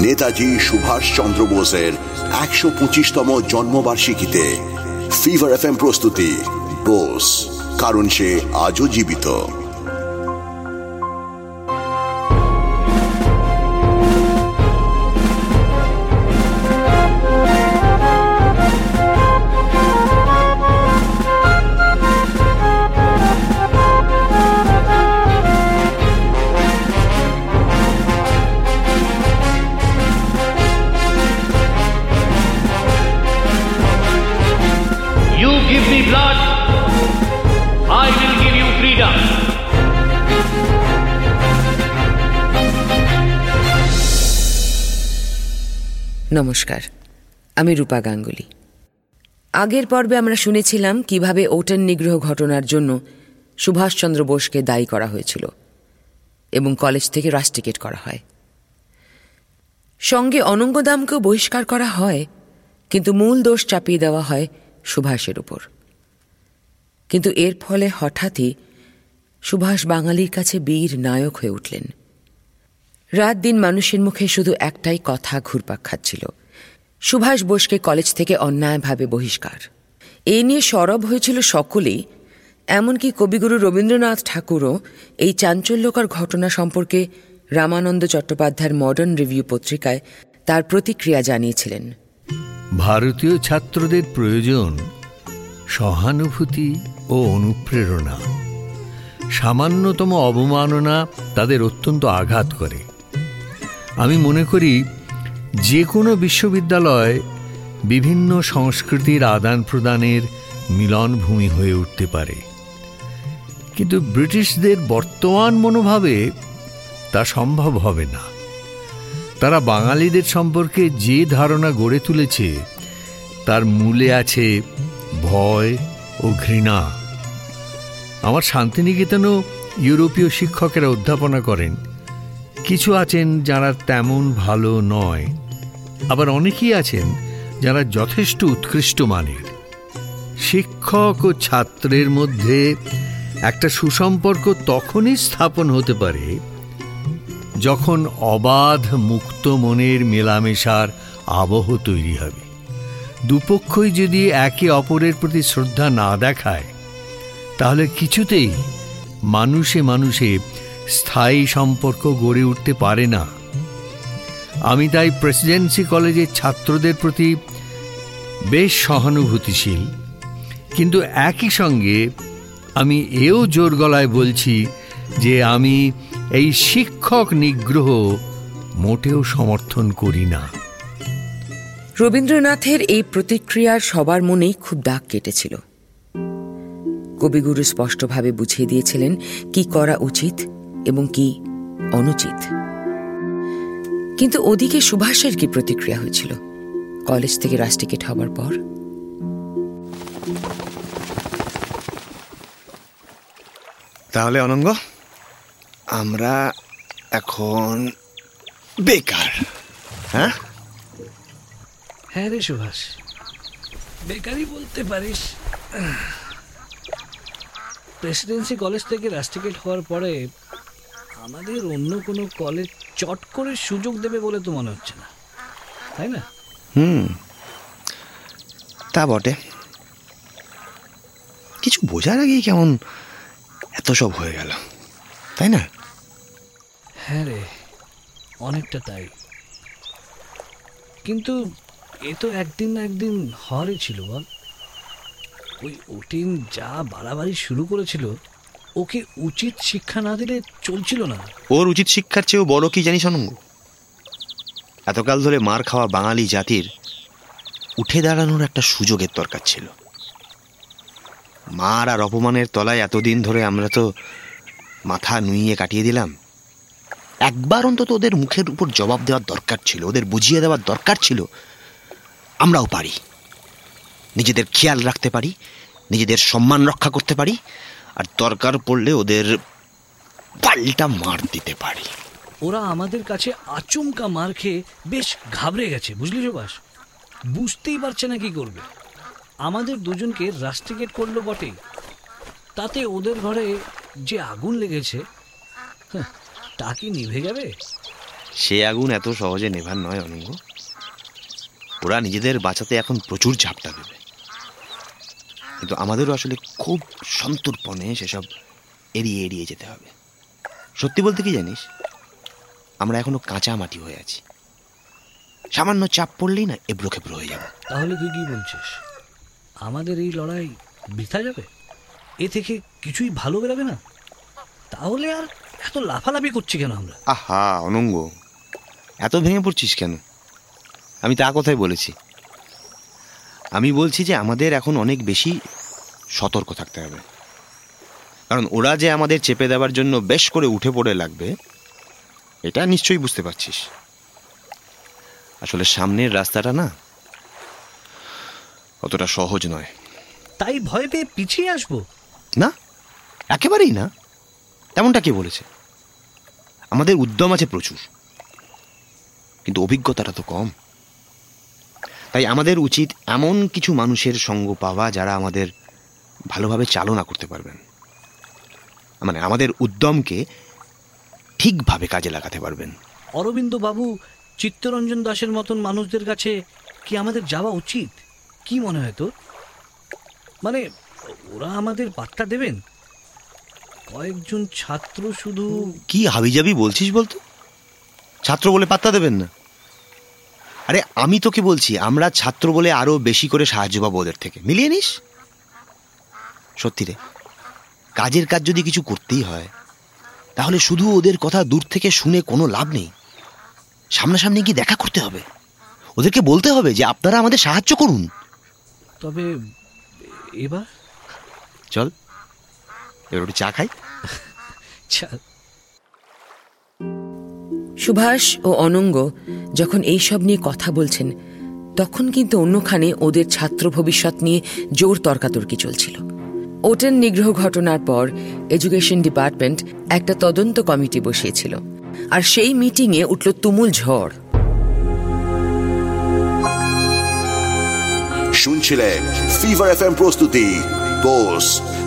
নেতাজি সুভাষ চন্দ্র বোসের একশো পঁচিশতম জন্মবার্ষিকীতে ফিভার এফ প্রস্তুতি। বোস, কারণ সে আজও জীবিত। নমস্কার, আমি রূপা গাঙ্গুলি। আগের পর্বে আমরা শুনেছিলাম কীভাবে ওটেন নিগ্রহ ঘটনার জন্য সুভাষচন্দ্র বোসকে দায়ী করা হয়েছিল এবং কলেজ থেকে রাস্টিকেট করা হয়। সঙ্গে অনঙ্গদামকেও বহিষ্কার করা হয়, কিন্তু মূল দোষ চাপিয়ে দেওয়া হয় সুভাষের উপর। কিন্তু এর ফলে হঠাৎই সুভাষ বাঙালির কাছে বীর নায়ক হয়ে উঠলেন। রাত দিন মানুষের মুখে শুধু একটাই কথা ঘুরপাক খাচ্ছিল। সুভাষ বোসকে কলেজ থেকে অন্যায়ভাবে বহিষ্কার। এ নিয়ে সরব হয়েছিল সকলেই, এমনকি কবিগুরু রবীন্দ্রনাথ ঠাকুরও এই চাঞ্চল্যকর ঘটনা সম্পর্কে রামানন্দ চট্টোপাধ্যায়ের মডার্ন রিভিউ পত্রিকায় তার প্রতিক্রিয়া জানিয়েছিলেন। ভারতীয় ছাত্রদের প্রয়োজন সহানুভূতি ও অনুপ্রেরণা। সামান্যতম অবমাননা তাদের অত্যন্ত আঘাত করে। আমি মনে করি যে কোনো বিশ্ববিদ্যালয় বিভিন্ন সংস্কৃতির আদান প্রদানের মিলনভূমি হয়ে উঠতে পারে। কিন্তু ব্রিটিশদের বর্তমান মনোভাবে তা সম্ভব হবে না। তারা বাঙালিদের সম্পর্কে যে ধারণা গড়ে তুলেছে, তার মূলে আছে ভয় ও ঘৃণা। আমার শান্তিনিকেতনও ইউরোপীয় শিক্ষকেরা অধ্যাপনা করেন। কিছু আছেন যারা তেমন ভালো নয়। আবার অনেকেই আছেন যারা যথেষ্ট উৎকৃষ্ট মানের। শিক্ষক ও ছাত্রের মধ্যে একটা সুসম্পর্ক তখনই স্থাপন হতে পারে যখন অবাধ মুক্ত মনের মেলামেশার আবহ তৈরি হবে। দুপক্ষই যদি একে অপরের প্রতি শ্রদ্ধা না দেখায়, তাহলে কিছুতেই মানুষে মানুষে স্থায়ী সম্পর্ক গড়ে উঠতে পারে না। আমি তাই প্রেসিডেন্সি কলেজের ছাত্রদের প্রতি বেশ সহানুভূতিশীল। কিন্তু একই সঙ্গে আমি এও জোর গলায় বলছি যে আমি এই শিক্ষক নিগ্রহ মোটেও সমর্থন করি না। রবীন্দ্রনাথের এই প্রতিক্রিয়ার সবার মনেই খুব দাগ কেটেছিল। কবিগুরু স্পষ্টভাবে বুঝিয়ে দিয়েছিলেন কি করা উচিত এবং কি অনুচিত। কিন্তু ওদিকে সুভাষের কি প্রতিক্রিয়া হয়েছিল? কলেজ থেকে রাস্টিকেট হবার পর? তাহলে অনঙ্গ আমরা এখন বেকার হ্যাঁ? হ্যাঁ রে সুভাষ বেকারই বলতে পারিস। প্রেসিডেন্সি কলেজ থেকে রাস্টিকেট হওয়ার পরে আমাদের অন্য কোনো কলেজ চট করে সুযোগ দেবে বলে তো মনে হচ্ছে না। তাই না? হুম। তা বটে। কিছু বোঝার আগেই কেমন এত সব হয়ে গেল তাই না? হ্যাঁ রে অনেকটা তাই। কিন্তু এ তো একদিন না একদিন হওয়ারই ছিল বল। ওই ওটিন যা বাড়াবাড়ি শুরু করেছিল ওকে উচিত শিক্ষা না দিলে চলছিল না। ওর উচিত শিক্ষার চেয়েও বড় কি জানিস অনঙ্গ? এতকাল ধরে মার খাওয়া বাঙালি জাতির উঠে দাঁড়ানোর একটা সুযোগের দরকার ছিল। মার আর অপমানের তলায় এতদিন ধরে আমরা তো মাথা নুইয়ে কাটিয়ে দিলাম। একবার অন্তত ওদের মুখের উপর জবাব দেওয়ার দরকার ছিল, ওদের বুঝিয়ে দেওয়ার দরকার ছিল। আমরাও পারি। নিজেদের খেয়াল রাখতে পারি, নিজেদের সম্মান রক্ষা করতে পারি আর দরকার পড়লে ওদের পাল্টা মার দিতে পারি। ওরা আমাদের কাছে আচমকা মার খেয়ে বেশ ঘাবড়ে গেছে বুঝলি সুভাষ? বুঝতেই পারছে না কি করবে। আমাদের দুজনকে রাস্টিকেট করল বটে। তাতে ওদের ঘরে যে আগুন লেগেছে হ্যাঁ, তা কি নিভে যাবে? সে আগুন এত সহজে নেভার নয় অনঙ্গ ওরা নিজেদের বাঁচাতে এখন প্রচুর ঝাপটা দেবে। কিন্তু আমাদেরও আসলে খুব সন্তর্পণে সেসব এড়িয়ে এড়িয়ে যেতে হবে। সত্যি বলতে কি জানিস? আমরা এখনও কাঁচা মাটি হয়ে আছি। সামান্য চাপ পড়লেই না এবড়ো খেবড়ো হয়ে যাব। তাহলে তুই কি বলছিস? আমাদের এই লড়াই বৃথা যাবে? এ থেকে কিছুই ভালো বেরোবে না? তাহলে আর এত লাফালাফি করছি কেন আমরা? আহা অনঙ্গ। এত ভেঙে পড়ছিস কেন? আমি তা কথাই বলেছি। আমি বলছি যে আমাদের এখন অনেক বেশি সতর্ক থাকতে হবে। কারণ ওরা যে আমাদের চেপে দেওয়ার জন্য বেশ করে উঠে পড়ে লাগবে এটা নিশ্চয়ই বুঝতে পারছিস। আসলে সামনের রাস্তাটা না অতটা সহজ নয়। তাই ভয় পেয়ে পিছিয়ে আসব? না একেবারেই না। তেমনটা কে বলেছে? আমাদের উদ্যম আছে প্রচুর কিন্তু অভিজ্ঞতাটা তো কম। তাই আমাদের উচিত এমন কিছু মানুষের সঙ্গ পাওয়া যারা আমাদের ভালোভাবে চালনা করতে পারবেন। মানে আমাদের উদ্যমকে ঠিকভাবে কাজে লাগাতে পারবেন। অরবিন্দ বাবু চিত্তরঞ্জন দাসের মতন মানুষদের কাছে কি আমাদের যাওয়া উচিত? কি মনে হয় তোর? মানে ওরা আমাদের বার্তা দেবেন? কয়েকজন ছাত্র শুধু কি হাবিজাবি বলছিস বলতো? ছাত্র বলে পাত্তা দেবেন না। আরে আমি তোকে বলছি আমরা ছাত্র বলে আরও বেশি করে সাহায্য পাবো ওদের থেকে। মিলিয়ে নিস? সত্যি রে। কাজের কাজ যদি কিছু করতেই হয় তাহলে শুধু ওদের কথা দূর থেকে শুনে কোনো লাভ নেই। সামনাসামনি গিয়ে দেখা করতে হবে। ওদেরকে বলতে হবে যে আপনারা আমাদের সাহায্য করুন। তবে এবার? চল এবার একটু চা খাই। চা- সুভাষ ও অনঙ্গ যখন এই সব নিয়ে কথা বলছেন, তখন কিন্তু অন্যখানে ওদের ছাত্র ভবিষ্যৎ নিয়ে জোর তর্কাতর্কি চলছিল। ওটেন নিগ্রহ ঘটনার পর এডুকেশন ডিপার্টমেন্ট একটা তদন্ত কমিটি বসিয়েছিল, আর সেই মিটিংয়ে উঠল তুমুল ঝড়। শুনছিলেন ফিভার এফ প্রস্তুতি বোস